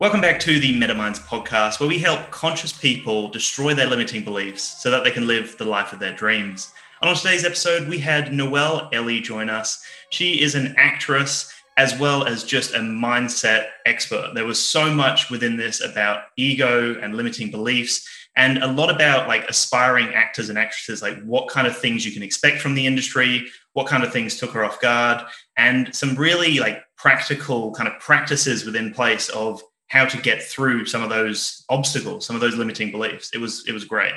Welcome back to the MetaMinds podcast, where we help conscious people destroy their limiting beliefs so that they can live the life of their dreams. On today's episode, we had Noelle Ellie join us. She is an actress as well as just a mindset expert. There was so much within this about ego and limiting beliefs, and a lot about like aspiring actors and actresses, like what kind of things you can expect from the industry, what kind of things took her off guard, and some really like practical kind of practices within place of how to get through some of those obstacles, some of those limiting beliefs. It was it was great.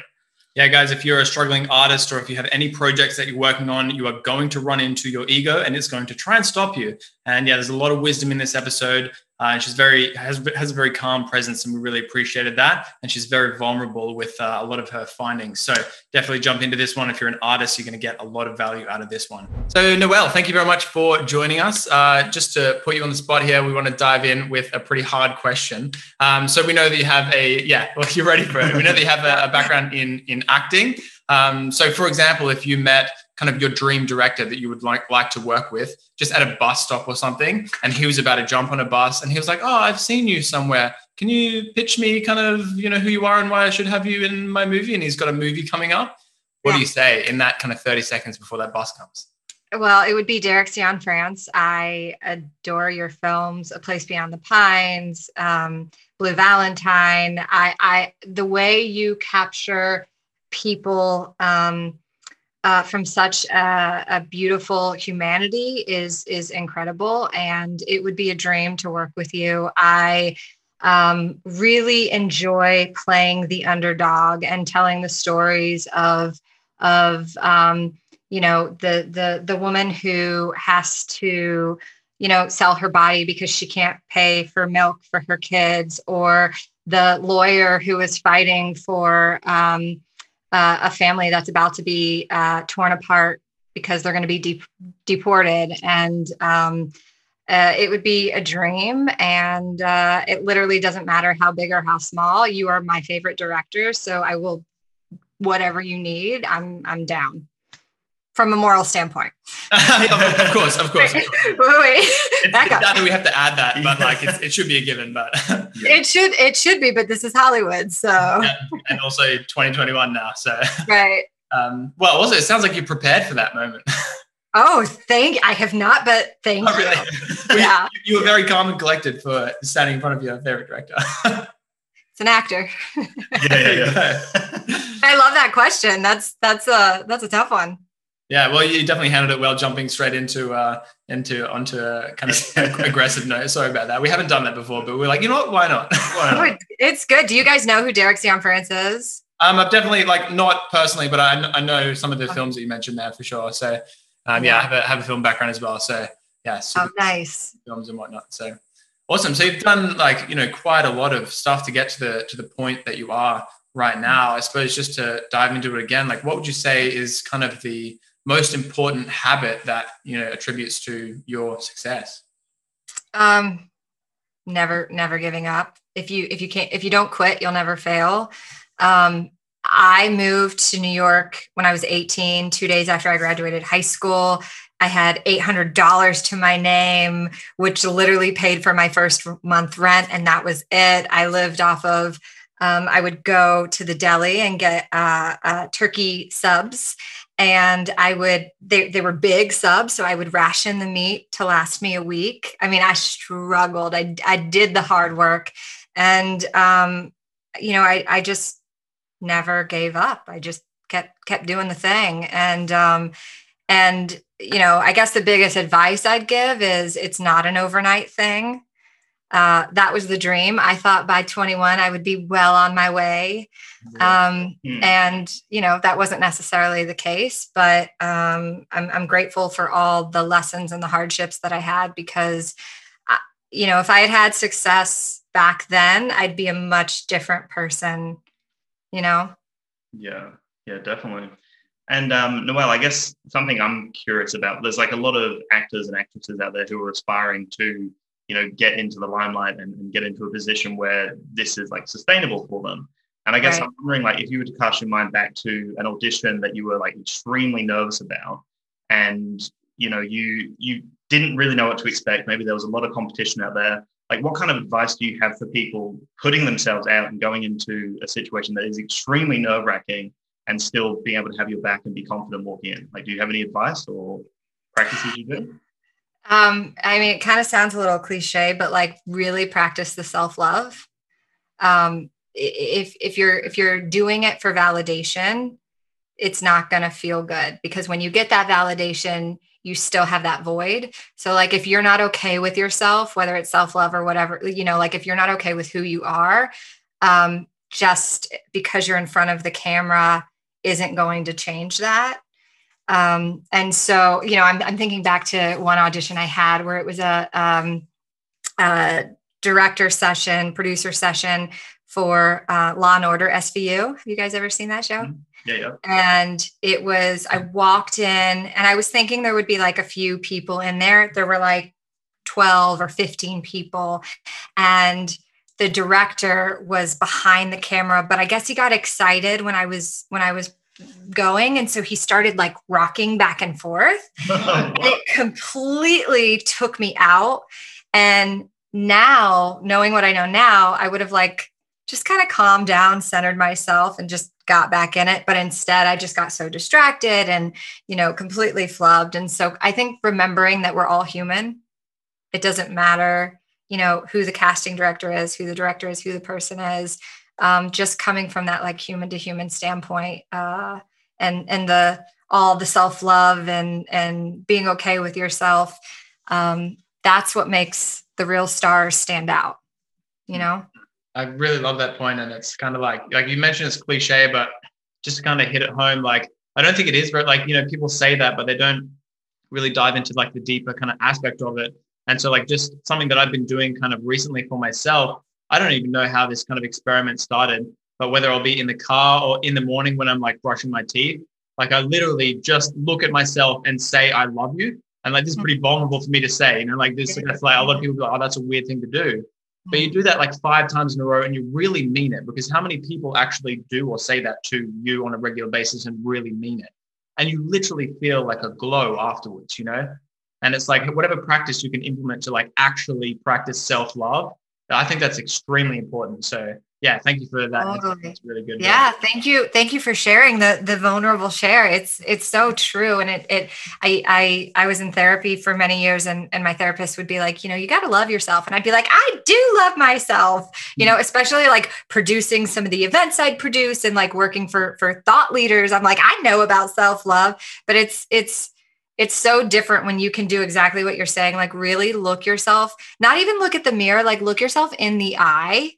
Yeah, guys, if you're a struggling artist or if you have any projects that you're working on, you are going to run into your ego and it's going to try and stop you. And yeah, there's a lot of wisdom in this episode. Uh, she's very has has a very calm presence, and we really appreciated that. And she's very vulnerable with uh, a lot of her findings. So definitely jump into this one. If you're an artist, you're going to get a lot of value out of this one. So Noelle, thank you very much for joining us. Uh, just to put you on the spot here, we want to dive in with a pretty hard question. Um, so we know that you have a yeah, well, you're ready for it. We know that you have a, a background in in acting. Um, so, for example, if you met kind of your dream director that you would like like to work with just at a bus stop or something and he was about to jump on a bus and he was like oh i've seen you somewhere can you pitch me kind of you know who you are and why i should have you in my movie and he's got a movie coming up what yeah. do you say in that kind of 30 seconds before that bus comes well, it would be Derek Cianfrance. I adore your films, A Place Beyond the Pines, um, Blue Valentine. I, I, the way you capture people um, uh, from such a, a, beautiful humanity is is incredible, and it would be a dream to work with you. I um, really enjoy playing the underdog and telling the stories of of um, you know the the the woman who has to you know sell her body because she can't pay for milk for her kids or the lawyer who is fighting for um, uh, a family that's about to be uh, torn apart because they're going to be de- deported and um, uh, it would be a dream and uh, it literally doesn't matter how big or how small you are my favorite director so i will whatever you need i'm i'm down from a moral standpoint. of course, of course. wait, wait, wait. Back up. we have to add that, but like it should be a given. But yeah. it should it should be, but this is Hollywood, so yeah. and also 2021 now. So right. Um, well, also it sounds like you prepared for that moment. Oh, thank I have not, but thank oh, really? you. yeah, you, you were very calm and collected for standing in front of your favorite director. it's an actor. yeah, yeah, yeah. I love that question. That's that's a that's a tough one. Yeah, well, you definitely handled it well, jumping straight into uh, into onto a kind of aggressive note. Sorry about that. We haven't done that before, but we're like, you know what? Why not? Why not? It's good. Do you guys know who Derek Cianfrance is? Um, I've definitely like not personally, but I, I know some of the films that you mentioned there for sure. So, um, yeah, I have a have a film background as well. So, yeah, oh, nice films and whatnot. So, awesome. So you've done like you know quite a lot of stuff to get to the to the point that you are right now. I suppose just to dive into it again, like what would you say is kind of the most important habit that you know attributes to your success? Um, never, never giving up. If you if you can't if you don't quit, you'll never fail. Um, I moved to New York when I was 18, two days after I graduated high school. I had $800 to my name, which literally paid for my first month rent, and that was it. I lived off of, um, I would go to the deli and get uh, uh, turkey subs and I would they they were big subs, so I would ration the meat to last me a week. I mean, I struggled. I I did the hard work, and um, you know, I I just never gave up. I just kept kept doing the thing, and um, and you know, I guess the biggest advice I'd give is it's not an overnight thing. Uh, that was the dream. I thought by 21 I would be well on my way. Um, mm. And, you know, that wasn't necessarily the case, but um, I'm, I'm, grateful for all the lessons and the hardships that I had because, I, you know, if I had had success back then, I'd be a much different person, you know? Yeah, yeah, definitely. And um, Noelle, I guess something I'm curious about, there's like a lot of actors and actresses out there who are aspiring to you know get into the limelight and, and, get into a position where this is like sustainable for them and i guess right. i'm wondering like if you were to cast your mind back to an audition that you were like extremely nervous about and you know you you didn't really know what to expect maybe there was a lot of competition out there like what kind of advice do you have for people putting themselves out and going into a situation that is extremely nerve wracking and still being able to have your back and be confident walking in? Like, do you have any advice or practices you do? Um, I mean, it kind of sounds a little cliche, but like really practice the self love. Um, if if you're if you're doing it for validation, it's not going to feel good because when you get that validation, you still have that void. So like if you're not okay with yourself, whether it's self-love or whatever, you know, like if you're not okay with who you are, um, just because you're in front of the camera isn't going to change that. Um, and so, you know, I'm, I'm thinking back to one audition I had where it was a, um, a director session, producer session for uh, Law and Order SVU. Have you guys ever seen that show? Mm-hmm. Yeah, yeah. And it was, I walked in and I was thinking there would be like a few people in there. There were like 12 or 15 people. And the director was behind the camera, but I guess he got excited when I was when I was going and so he started like rocking back and forth. it completely took me out and now knowing what I know now, I would have like just kind of calmed down, centered myself, and just got back in it. But instead, I just got so distracted and, you know, completely flubbed. And so I think remembering that we're all human, it doesn't matter, you know, who the casting director is, who the director is, who the person is. Um, just coming from that like human to human standpoint, uh, and and the all the self love and and being okay with yourself. Um, that's what makes the real stars stand out. You know. I really love that point, and it's kind of like like you mentioned it's cliche, but just to kind of hit it home, like I don't think it is, but like you know people say that, but they don't really dive into like the deeper kind of aspect of it. And so like just something that I've been doing kind of recently for myself. I don't even know how this kind of experiment started, but whether I'll be in the car or in the morning when I'm like brushing my teeth, like I literally just look at myself and say I love you. And like this is hmm. pretty vulnerable for me to say, you know, like this, that's like a lot of people go, oh, that's a weird thing to do. But you hmm. do that like five times in a row and you really mean it because how many people actually do or say that to you on a regular basis and really mean it? And you literally feel like a glow afterwards, you know? And it's like whatever practice you can implement to like actually practice self love, I think that's extremely important. So yeah, thank you for that. Totally. Oh, that's really good. Yeah, thank you. Thank you for sharing the the vulnerable share. It's it's so true. And it it I I I was in therapy for many years and and my therapist would be like, you know, you got to love yourself. And I'd be like, I do love myself. You know, especially like producing some of the events I'd produce and like working for for thought leaders. I'm like, I know about self-love, but it's it's it's so different when you can do exactly what you're saying like really look yourself not even look at the mirror like look yourself in the eye.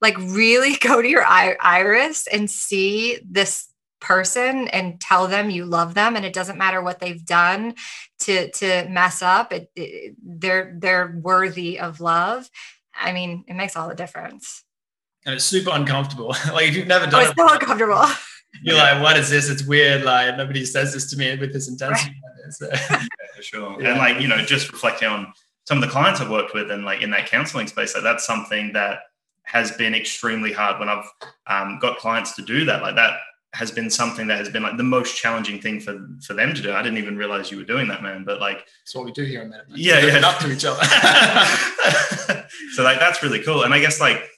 Like really go to your iris and see this person and tell them you love them and it doesn't matter what they've done to to mess up it, it, they're they're worthy of love. I mean it makes all the difference. And it's super uncomfortable. Like if you've never oh, done oh, it's it so uncomfortable you're like what is this it's weird like nobody says this to me with this intensity right. so. yeah, for sure yeah. and like you know just reflecting on some of the clients i've worked with and like in that counseling space like that's something that has been extremely hard when I've um, got clients to do that. Like that has been something that has been like the most challenging thing for for them to do. I didn't even realize you were doing that, man. But like, that's what we do here in Minute. Yeah, yeah, up to each other. so like that's really cool. And I guess like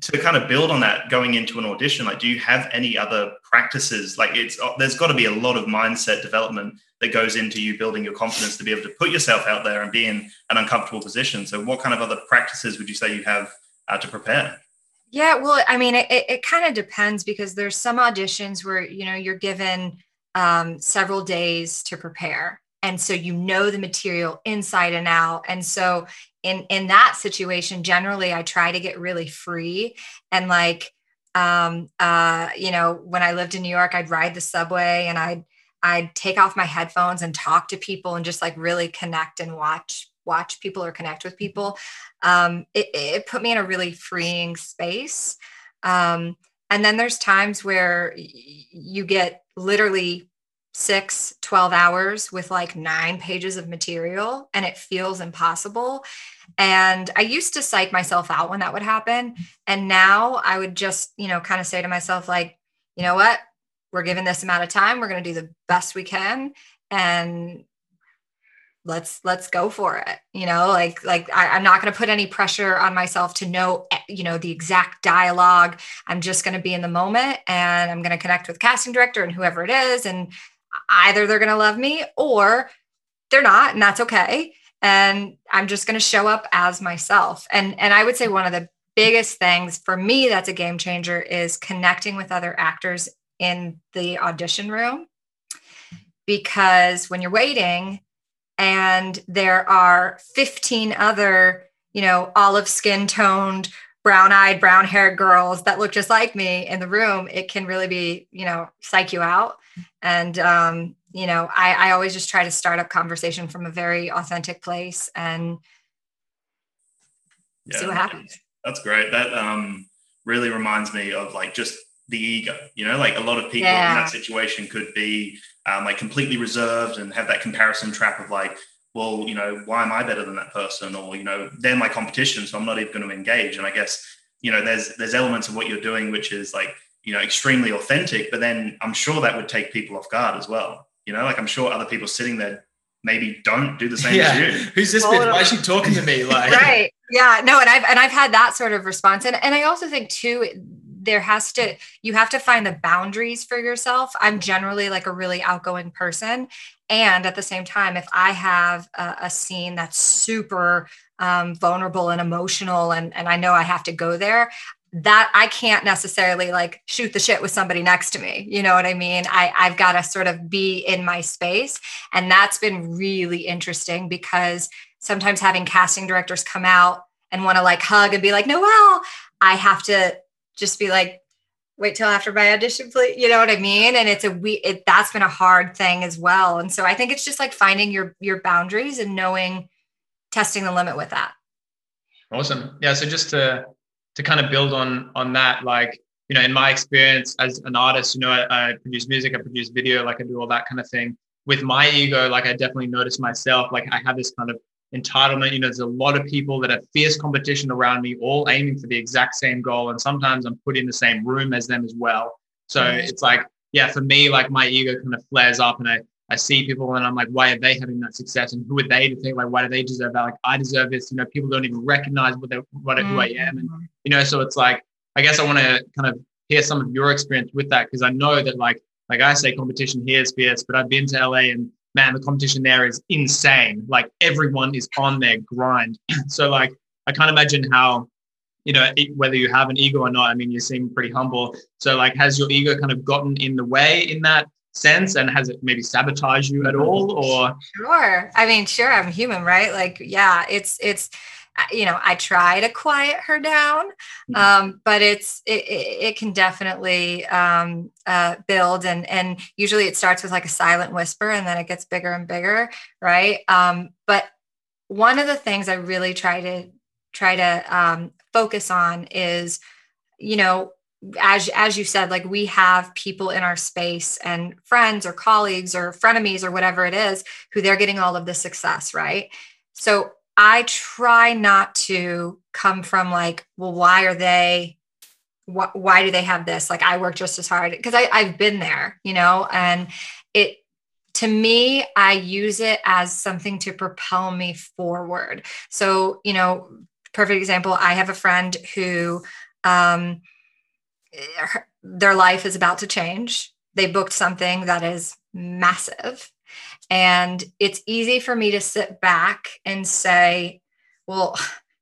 to kind of build on that going into an audition, like, do you have any other practices? Like, it's there's got to be a lot of mindset development that goes into you building your confidence to be able to put yourself out there and be in an uncomfortable position. So, what kind of other practices would you say you have uh, to prepare? Yeah, well, I mean, it, it kind of depends because there's some auditions where, you know, you're given um, several days to prepare. And so you know the material inside and out. And so in in that situation, generally I try to get really free and like um uh you know when I lived in New York, I'd ride the subway and I'd I'd take off my headphones and talk to people and just like really connect and watch watch people or connect with people, um, it, it, put me in a really freeing space. Um, and then there's times where you get literally six 12 hours with like nine pages of material and it feels impossible. And i used to psych myself out when that would happen. And now i would just you know kind of say to myself like you know what? We're given this amount of time. We're going to do the best we can and let's let's go for it. You know like like I, am not going to put any pressure on myself to know eh, you know the exact dialogue. I'm just going to be in the moment and i'm going to connect with casting director and whoever it is and either they're going to love me or they're not and that's okay. And i'm just going to show up as myself. And and i would say one of the biggest things for me that's a game changer is connecting with other actors in the audition room. Because when you're waiting and there are 15 other, you know, olive skin toned, brown eyed, brown haired girls that look just like me in the room, it can really be, you know, psych you out. And, um, you know, I, I always just try to start up conversation from a very authentic place and yeah, see what happens. That's great. That um, really reminds me of like just the ego, you know, like a lot of people yeah. in that situation could be um, like completely reserved and have that comparison trap of like, well, you know, why am I better than that person? Or, you know, they're my competition, so I'm not even going to engage. And I guess, you know, there's there's elements of what you're doing which is like, you know, extremely authentic, but then I'm sure that would take people off guard as well. You know, like I'm sure other people sitting there maybe don't do the same yeah. as you. Who's this bitch? Why is she talking to me? Like right. Yeah. No, and I've and I've had that sort of response. And and I also think too, there has to you have to find the boundaries for yourself. I'm generally like a really outgoing person. And at the same time if i have a, a scene that's super um, vulnerable and emotional and, and i know i have to go there that i can't necessarily like shoot the shit with somebody next to me. You know what i mean? I i've got to sort of be in my space. And that's been really interesting because sometimes having casting directors come out and want to like hug and be like noel i have to just be like, wait till after my audition, please. You know what I mean? And it's a we it that's been a hard thing as well. And so I think it's just like finding your your boundaries and knowing testing the limit with that. Awesome. Yeah. So just to to kind of build on on that, like, you know, in my experience as an artist, you know, I, I produce music, I produce video, like I do all that kind of thing. With my ego, like I definitely notice myself, like I have this kind of entitlement. You know, there's a lot of people that have fierce competition around me, all aiming for the exact same goal. And sometimes I'm put in the same room as them as well. So mm-hmm. it's like, yeah, for me, like my ego kind of flares up and I, I see people and I'm like, why are they having that success? And who are they to think like, why do they deserve that? Like, I deserve this. You know, people don't even recognize what they what mm-hmm. who I am. And, mm-hmm. you know, so it's like, I guess I want to kind of hear some of your experience with that because I know that like, like I say, competition here is fierce, but I've been to LA and man, the competition there is insane. Like everyone is on their grind. so like I can't imagine how, you know, whether you have an ego or not. I mean, you seem pretty humble. So like, has your ego kind of gotten in the way in that sense, and has it maybe sabotaged you at all? Or sure. I mean, sure, I'm human, right? Like, yeah, it's it's you know i try to quiet her down mm-hmm. um, but it's it, it, can definitely um, uh, build and and usually it starts with like a silent whisper and then it gets bigger and bigger right um, but one of the things i really try to try to um, focus on is you know as as you said like we have people in our space and friends or colleagues or frenemies or whatever it is who they're getting all of the success right so I try not to come from like, well, why are they, wh- why do they have this? Like, I work just as hard because I've been there, you know, and it, to me, I use it as something to propel me forward. So, you know, perfect example, I have a friend who, um, her, their life is about to change. They booked something that is massive and it's easy for me to sit back and say, well,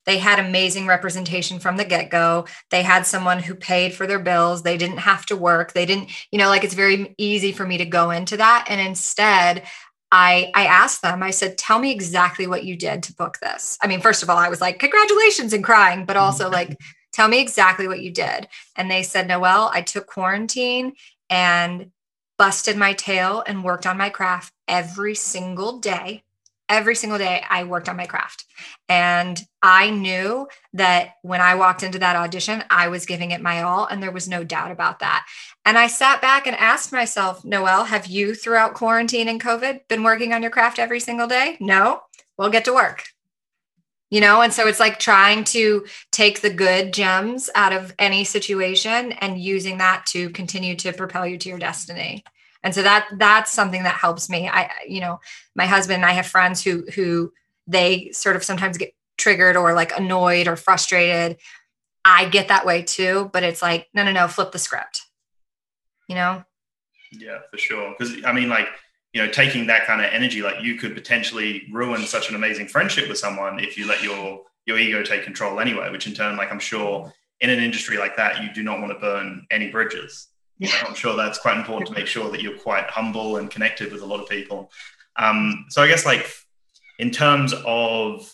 they had amazing representation from the get go. They had someone who paid for their bills. They didn't have to work. They didn't, you know, like it's very easy for me to go into that. And instead, I, I asked them, I said, tell me exactly what you did to book this. I mean, first of all, I was like, congratulations and crying, but also mm-hmm. like, tell me exactly what you did. And they said, Noel, I took quarantine and busted my tail and worked on my craft every single day. Every single day, I worked on my craft. And I knew that when I walked into that audition, I was giving it my all. And there was no doubt about that. And I sat back and asked myself, Noel, have you throughout quarantine and COVID been working on your craft every single day? No. Well, get to work you know and so it's like trying to take the good gems out of any situation and using that to continue to propel you to your destiny And so that that's something that helps me. I, you know, my husband and I have friends who who they sort of sometimes get triggered or like annoyed or frustrated. I get that way too, but it's like, no, no, no, flip the script. You know? Yeah, for sure. Because I mean, like, you know, taking that kind of energy, like you could potentially ruin such an amazing friendship with someone if you let your your ego take control anyway, which in turn, like I'm sure in an industry like that, you do not want to burn any bridges. Yeah. I'm sure that's quite important to make sure that you're quite humble and connected with a lot of people. Um, so I guess like in terms of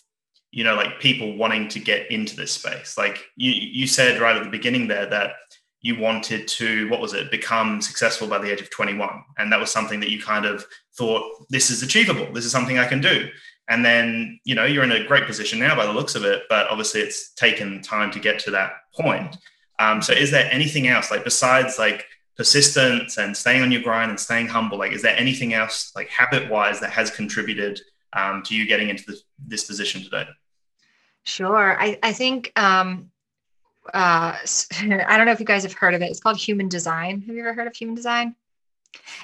you know like people wanting to get into this space, like you you said right at the beginning there that you wanted to what was it become successful by the age of 21 and that was something that you kind of thought this is achievable. This is something i can do. And then you know you're in a great position now by the looks of it but obviously it's taken time to get to that point. Um, so is there anything else like besides like persistence and staying on your grind and staying humble like is there anything else like habit wise that has contributed um, to you getting into this, this position today? Sure. I, I think um, uh, I don't know if you guys have heard of it. It's called human design. Have you ever heard of human design?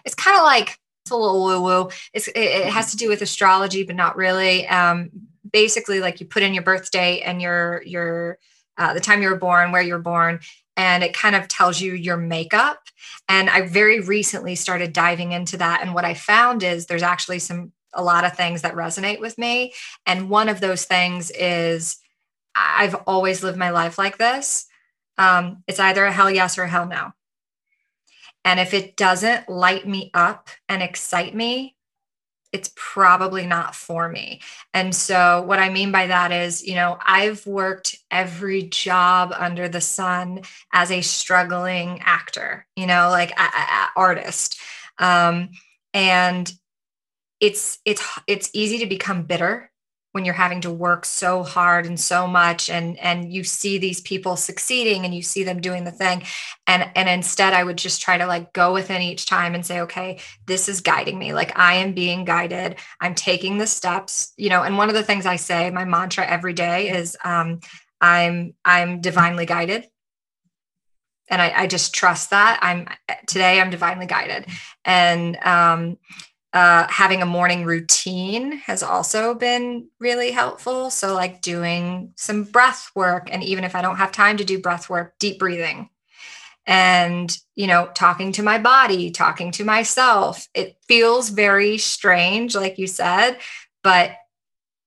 It's kind of like it's a little woo woo. It, it, has to do with astrology, but not really. Um, basically, like you put in your birthday and your your uh, the time you were born, where you were born, and it kind of tells you your makeup. And I very recently started diving into that, and what I found is there's actually some a lot of things that resonate with me, and one of those things is I've always lived my life like this. Um, it's either a hell yes or a hell no. And if it doesn't light me up and excite me, it's probably not for me. And so, what I mean by that is, you know, I've worked every job under the sun as a struggling actor, you know, like a, a, artist. Um, and it's it's it's easy to become bitter when you're having to work so hard and so much and and you see these people succeeding and you see them doing the thing. And and instead i would just try to like go within each time and say okay this is guiding me. Like i am being guided. I'm taking the steps. You know and one of the things i say my mantra every day is um i'm i'm divinely guided. And I, I just trust that i'm today i'm divinely guided. And um uh, having a morning routine has also been really helpful. So, like doing some breath work, and even if I don't have time to do breath work, deep breathing and, you know, talking to my body, talking to myself. It feels very strange, like you said, but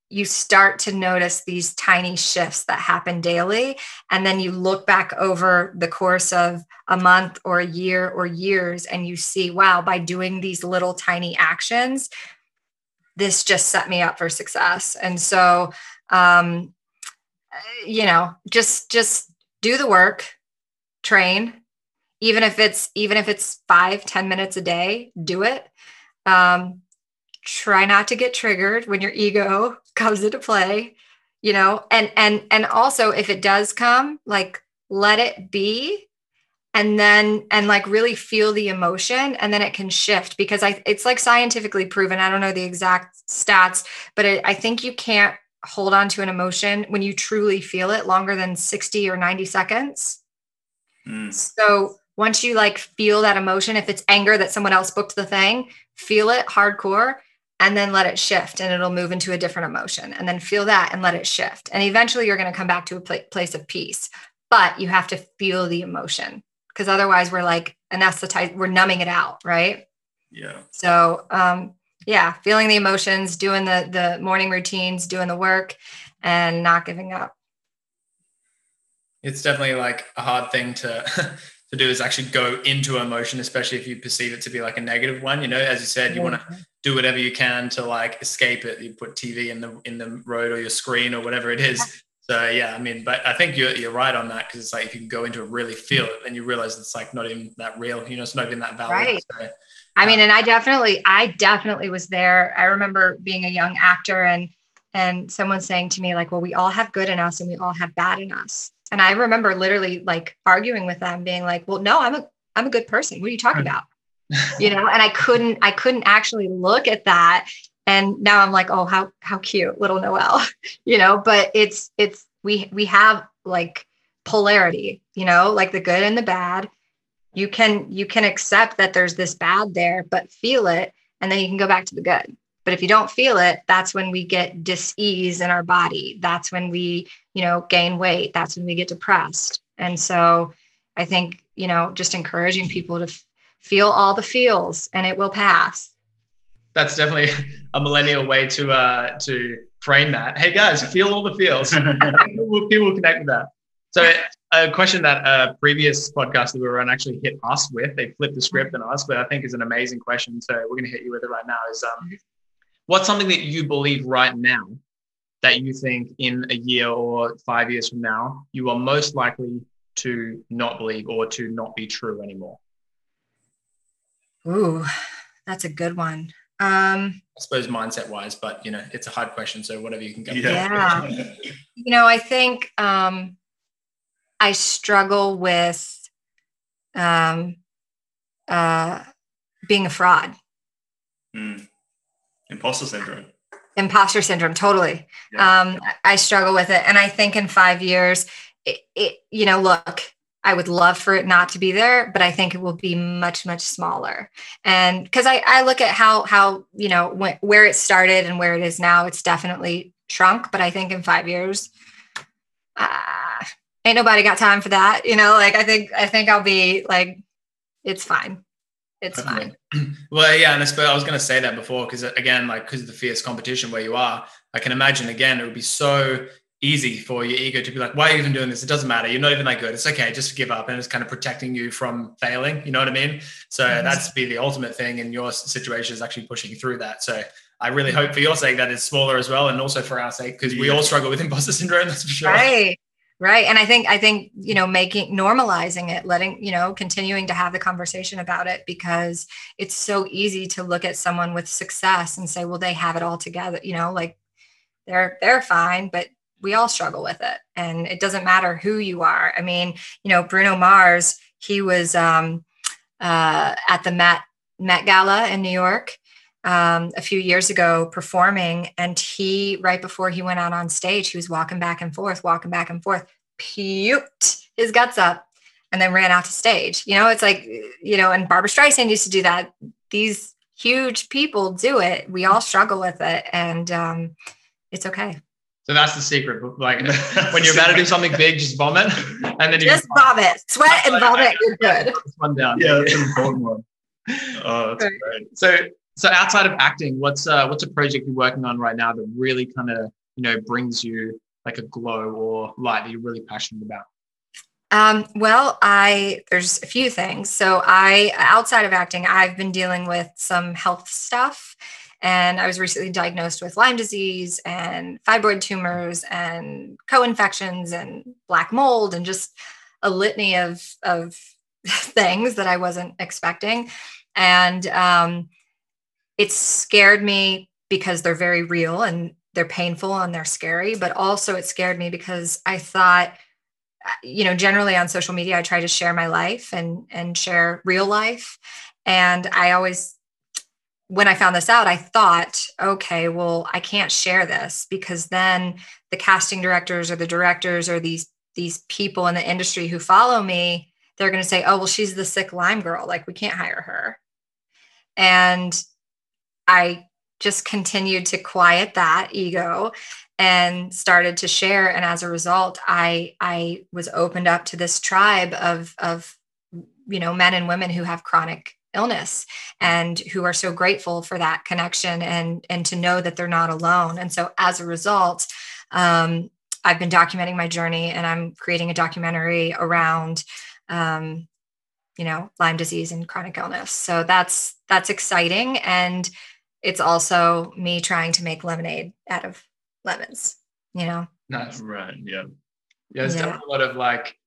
you start to notice these tiny shifts that happen daily. And then you look back over the course of a month or a year or years, and you see, wow, by doing these little tiny actions, this just set me up for success. And so, um, you know, just just do the work, train, even if it's even if it's five ten minutes a day, do it. Um, try not to get triggered when your ego comes into play you know and and and also if it does come like let it be and then and like really feel the emotion and then it can shift because i it's like scientifically proven i don't know the exact stats but it, i think you can't hold on to an emotion when you truly feel it longer than 60 or 90 seconds mm. so once you like feel that emotion if it's anger that someone else booked the thing feel it hardcore and then let it shift and it'll move into a different emotion and then feel that and let it shift. And eventually you're going to come back to a pl- place of peace but you have to feel the emotion because otherwise we're like anesthetized we're numbing it out right? Yeah. So um yeah feeling the emotions doing the the morning routines doing the work and not giving up. It's definitely like a hard thing to to do is actually go into emotion, especially if you perceive it to be like a negative one. You know, as you said, you want to do whatever you can to like escape it. You put TV in the in the road or your screen or whatever it is. So yeah, I mean, but I think you're you're right on that because it's like if you can go into it, really feel it, then you realize it's like not even that real. You know, it's not even that valid. Right. So, I mean, and I definitely, I definitely was there. I remember being a young actor and and someone saying to me like, "Well, we all have good in us and we all have bad in us." And I remember literally like arguing with them, being like, well, no, I'm a I'm a good person. What are you talking about? you know, and I couldn't, I couldn't actually look at that. And now I'm like, oh, how how cute, little Noel," you know, but it's it's we we have like polarity, you know, like the good and the bad. you can you can accept that there's this bad there but feel it and then you can go back to the good but if you don't feel it that's when we get dis-ease in our body. That's when we you know gain weight. That's when we get depressed. And so i think you know just encouraging people to f- feel all the feels and it will pass. That's definitely a millennial way to uh to frame that. Hey guys feel all the feels. People will connect with that. So a question that a previous podcast that we were on actually hit us with, they flipped the script and asked, but I think is an amazing question. So we're going to hit you with it right now. Is um, what's something that you believe right now that you think in a year or five years from now you are most likely to not believe or to not be true anymore? Ooh, that's a good one. Um, I suppose mindset wise, but you know, it's a hard question. So whatever you can get. Yeah. you know, I think um, I struggle with um, uh, being a fraud. Mm. Imposter syndrome. Imposter syndrome, totally. Yeah. Um, I struggle with it, and I think in five years, it, it, you know, look, I would love for it not to be there, but I think it will be much, much smaller. And because I, I look at how, how you know, when, where it started and where it is now, it's definitely shrunk. But I think in five years, uh, ain't nobody got time for that. You know, like I think I think I'll be like, it's fine. It's fine. well, yeah, and I suppose I was going to say that before because again, like because of the fierce competition where you are, I can imagine again it would be so easy for your ego to be like, why are you even doing this? It doesn't matter. You're not even that good. It's okay. Just give up. And it's kind of protecting you from failing. You know what I mean? So mm-hmm. that's be the ultimate thing. And your situation is actually pushing through that. So I really hope for your sake that it's smaller as well. And also for our sake, because yeah. we all struggle with imposter syndrome. That's for sure. Right right. And i think i think you know making normalizing it letting you know continuing to have the conversation about it because it's so easy to look at someone with success and say well they have it all together you know like they're they're fine but we all struggle with it. And it doesn't matter who you are. I mean you know bruno mars he was um uh at the met met gala in new york um, a few years ago performing, and he right before he went out on stage, he was walking back and forth, walking back and forth, puked his guts up, and then ran out to stage. You know, it's like you know, and Barbra Streisand used to do that. These huge people do it. We all struggle with it, and um, it's okay. So that's the secret. Like when you're about to do something big, just vomit, and then you just vomit, sweat and vomit. You're good. One down. Yeah, that's an important one. Oh, that's right. great. So so outside of acting, what's uh, what's a project you're working on right now that really kind of you know brings you like a glow or light that you're really passionate about? Um, well, I there's a few things. So I outside of acting, I've been dealing with some health stuff. And I was recently diagnosed with Lyme disease and fibroid tumors and co-infections and black mold and just a litany of of things that I wasn't expecting. And um, it scared me because they're very real and they're painful and they're scary, but also it scared me because I thought, you know, generally on social media, I try to share my life and and share real life. And I always when I found this out, I thought, okay, well, I can't share this because then the casting directors or the directors or these these people in the industry who follow me, they're going to say, "Oh, well, she's the sick Lyme girl. Like we can't hire her." And I just continued to quiet that ego and started to share. And as a result i i was opened up to this tribe of of you know men and women who have chronic illness and who are so grateful for that connection and and to know that they're not alone. And so as a result um, i've been documenting my journey and i'm creating a documentary around um, you know lyme disease and chronic illness. So that's that's exciting. And it's also me trying to make lemonade out of lemons, you know? That's right. Yeah. Yeah. There's yeah. definitely a lot of like,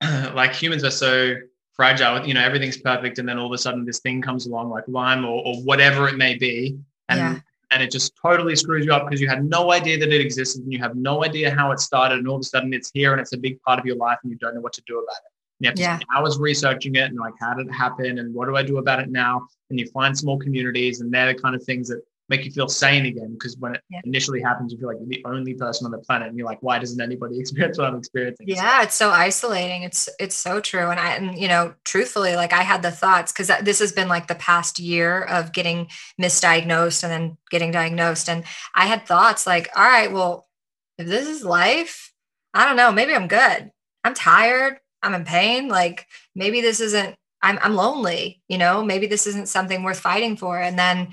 like humans are so fragile, you know, everything's perfect. And then all of a sudden this thing comes along like Lyme or, or whatever it may be. And, yeah. and it just totally screws you up because you had no idea that it existed and you have no idea how it started. And all of a sudden it's here and it's a big part of your life and you don't know what to do about it. You have to yeah. spend hours researching it and like how did it happen and what do I do about it now? And you find small communities and they're the kind of things that make you feel sane again. Because when it Yeah. initially happens, you feel like you're the only person on the planet, and you're like, why doesn't anybody experience what I'm experiencing? Yeah, it's so isolating. It's it's so true. And I and you know, truthfully, like I had the thoughts because this has been like the past year of getting misdiagnosed and then getting diagnosed. And I had thoughts like, all right, well, if this is life, I don't know, maybe I'm good. I'm tired. I'm in pain. Like maybe this isn't, I'm I'm lonely, you know, maybe this isn't something worth fighting for. And then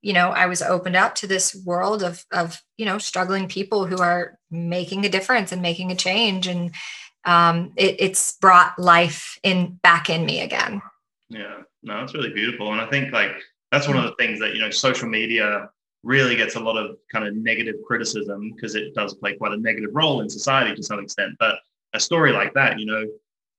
you know i was opened up to this world of of you know struggling people who are making a difference and making a change and um, it, it's brought life in back in me again Yeah, no, it's really beautiful, and I think like that's one of the things that you know social media really gets a lot of kind of negative criticism because it does play quite a negative role in society to some extent. But a story like that, you know,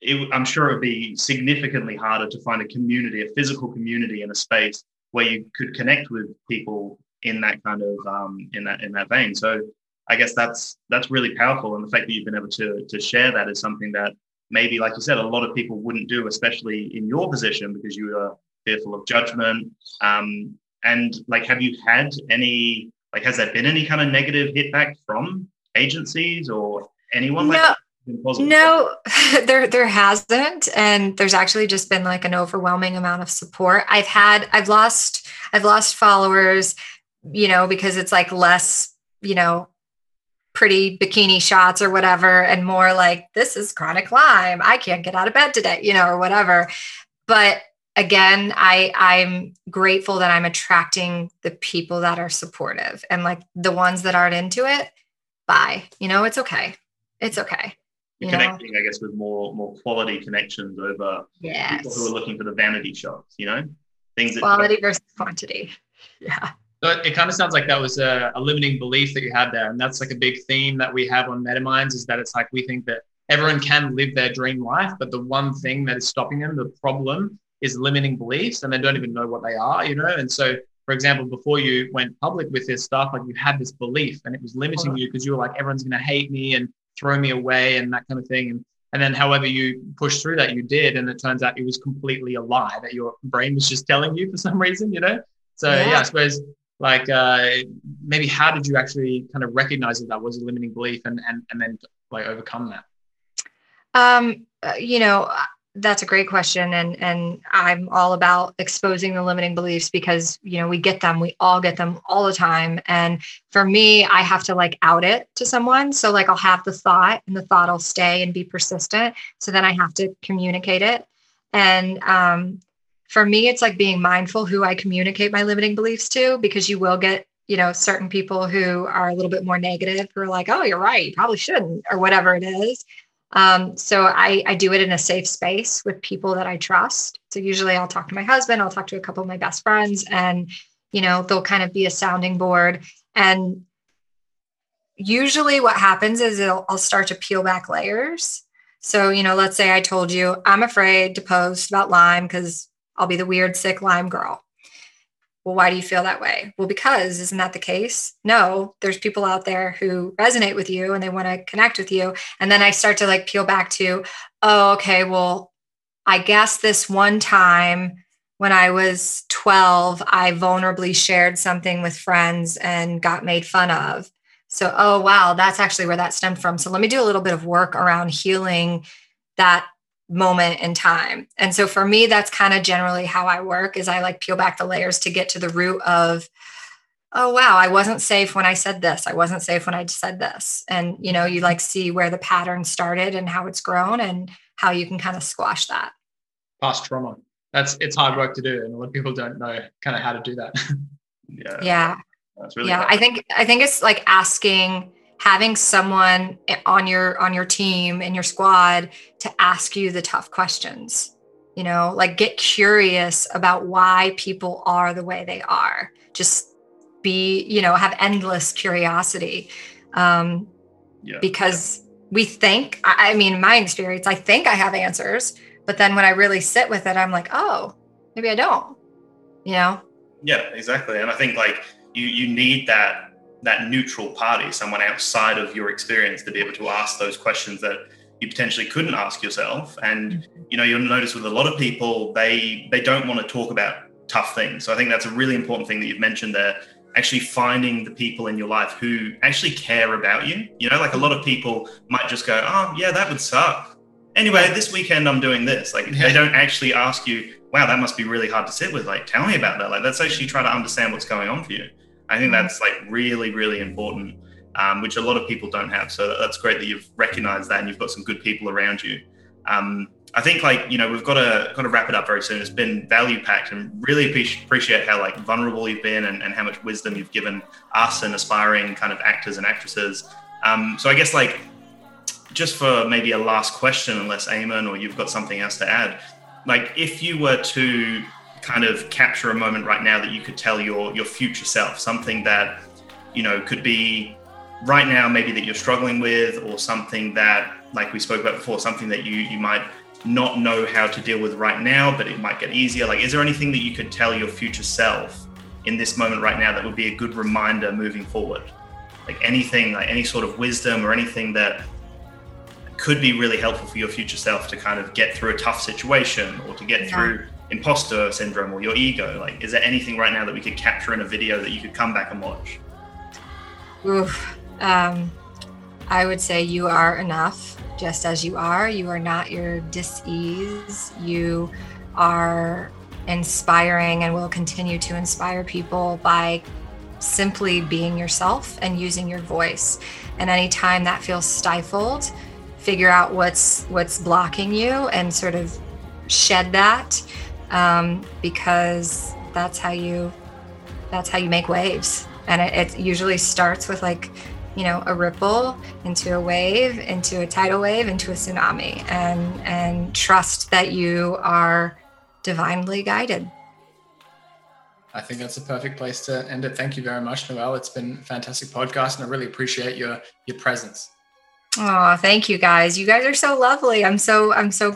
it, I'm sure it'd be significantly harder to find a community, a physical community in a space where you could connect with people in that kind of um, in that in that vein. So I guess that's that's really powerful, and the fact that you've been able to to share that is something that maybe, like you said, a lot of people wouldn't do, especially in your position because you are fearful of judgment. Um, and like, have you had any? Like, has there been any kind of negative hit back from agencies or anyone? Like No. that? No there there hasn't. And there's actually just been like an overwhelming amount of support. I've had i've lost i've lost followers you know because it's like less you know pretty bikini shots or whatever and more like this is chronic lyme. I can't get out of bed today you know or whatever. But again i i'm grateful that i'm attracting the people that are supportive and like the ones that aren't into it bye. You know it's okay. It's okay You're know? connecting, I guess, with more more quality connections over yes people who are looking for the vanity shots. You know, things that quality versus quantity yeah So it kind of sounds like that was a, a limiting belief that you had there. And that's like a big theme that we have on MetaMinds is that it's like we think that everyone can live their dream life, but the one thing that is stopping them, the problem is limiting beliefs and they don't even know what they are, you know? And so, for example, before you went public with this stuff, like you had this belief and it was limiting uh-huh. you because you were like, everyone's going to hate me and throw me away and that kind of thing. And and then, however you push through that, you did, and it turns out it was completely a lie that your brain was just telling you for some reason, you know. So yeah, Yeah. I suppose like uh, maybe how did you actually kind of recognize that that was a limiting belief and and and then like overcome that? Um, uh, you know, that's a great question, and and I'm all about exposing the limiting beliefs because you know we get them, we all get them all the time, and for me, I have to like out it to someone. So like I'll have the thought, and the thought will stay and be persistent. So then I have to communicate it, and um, for me, it's like being mindful who I communicate my limiting beliefs to because you will get you know certain people who are a little bit more negative who are like, oh, you're right, you probably shouldn't, or whatever it is. Um, so I, I do it in a safe space with people that I trust. So usually I'll talk to my husband, I'll talk to a couple of my best friends, and you know, they'll kind of be a sounding board. And usually what happens is I'll start to peel back layers. So, you know, let's say I told you I'm afraid to post about Lyme because I'll be the weird, sick Lyme girl. Well, why do you feel that way? Well, because isn't that the case? No, there's people out there who resonate with you and they want to connect with you. And then I start to like peel back to, oh, okay, well, I guess this one time when I was 12, I vulnerably shared something with friends and got made fun of. So, oh, wow, that's actually where that stemmed from. So, let me do a little bit of work around healing that moment in time. And so for me that's kind of generally how I work is I like peel back the layers to get to the root of oh wow, I wasn't safe when I said this. I wasn't safe when I said this. And you know, you like see where the pattern started and how it's grown and how you can kind of squash that. Past trauma. That's it's hard work to do, and a lot of people don't know kind of how to do that. yeah, Yeah. that's really yeah, hard. I think I think it's like asking having someone on your on your team in your squad to ask you the tough questions you know like get curious about why people are the way they are just be you know have endless curiosity um, yeah. because we think I, mean in my experience i think i have answers but then when i really sit with it i'm like oh maybe i don't you know Yeah, exactly. And I think like you you need that that neutral party, someone outside of your experience to be able to ask those questions that you potentially couldn't ask yourself. And mm-hmm. you know, you'll notice with a lot of people, they they don't want to talk about tough things. So I think that's a really important thing that you've mentioned there. actually finding the people in your life who actually care about you. You know, like a lot of people might just go, oh, yeah, that would suck. Anyway, this weekend I'm doing this. Like Yeah. they don't actually ask you, wow, that must be really hard to sit with. Like, tell me about that. Like, let's actually try to understand what's going on for you. I think that's like really, really important, um, which a lot of people don't have. So that's great that you've recognized that and you've got some good people around you. Um, I think like you know we've got to got to wrap it up very soon. It's been value packed and really appreciate how like vulnerable you've been and, and how much wisdom you've given us and aspiring kind of actors and actresses. Um, so I guess like just for maybe a last question, unless Eamon or you've got something else to add, like if you were to kind of capture a moment right now that you could tell your your future self something that you know could be right now maybe that you're struggling with or something that like we spoke about before something that you you might not know how to deal with right now but it might get easier like is there anything that you could tell your future self in this moment right now that would be a good reminder moving forward like anything like any sort of wisdom or anything that could be really helpful for your future self to kind of get through a tough situation or to get Yeah. through imposter syndrome or your ego like is there anything right now that we could capture in a video that you could come back and watch Oof. Um, I would say you are enough just as you are. You are not your dis-ease. You are inspiring and will continue to inspire people by simply being yourself and using your voice. And anytime that feels stifled, figure out what's what's blocking you and sort of shed that um, because that's how you that's how you make waves and it, it usually starts with like you know a ripple into a wave into a tidal wave into a tsunami and and trust that you are divinely guided I think that's a perfect place to end it. Thank you very much, Noel. It's been a fantastic podcast, and I really appreciate your your presence. oh thank you guys you guys are so lovely i'm so i'm so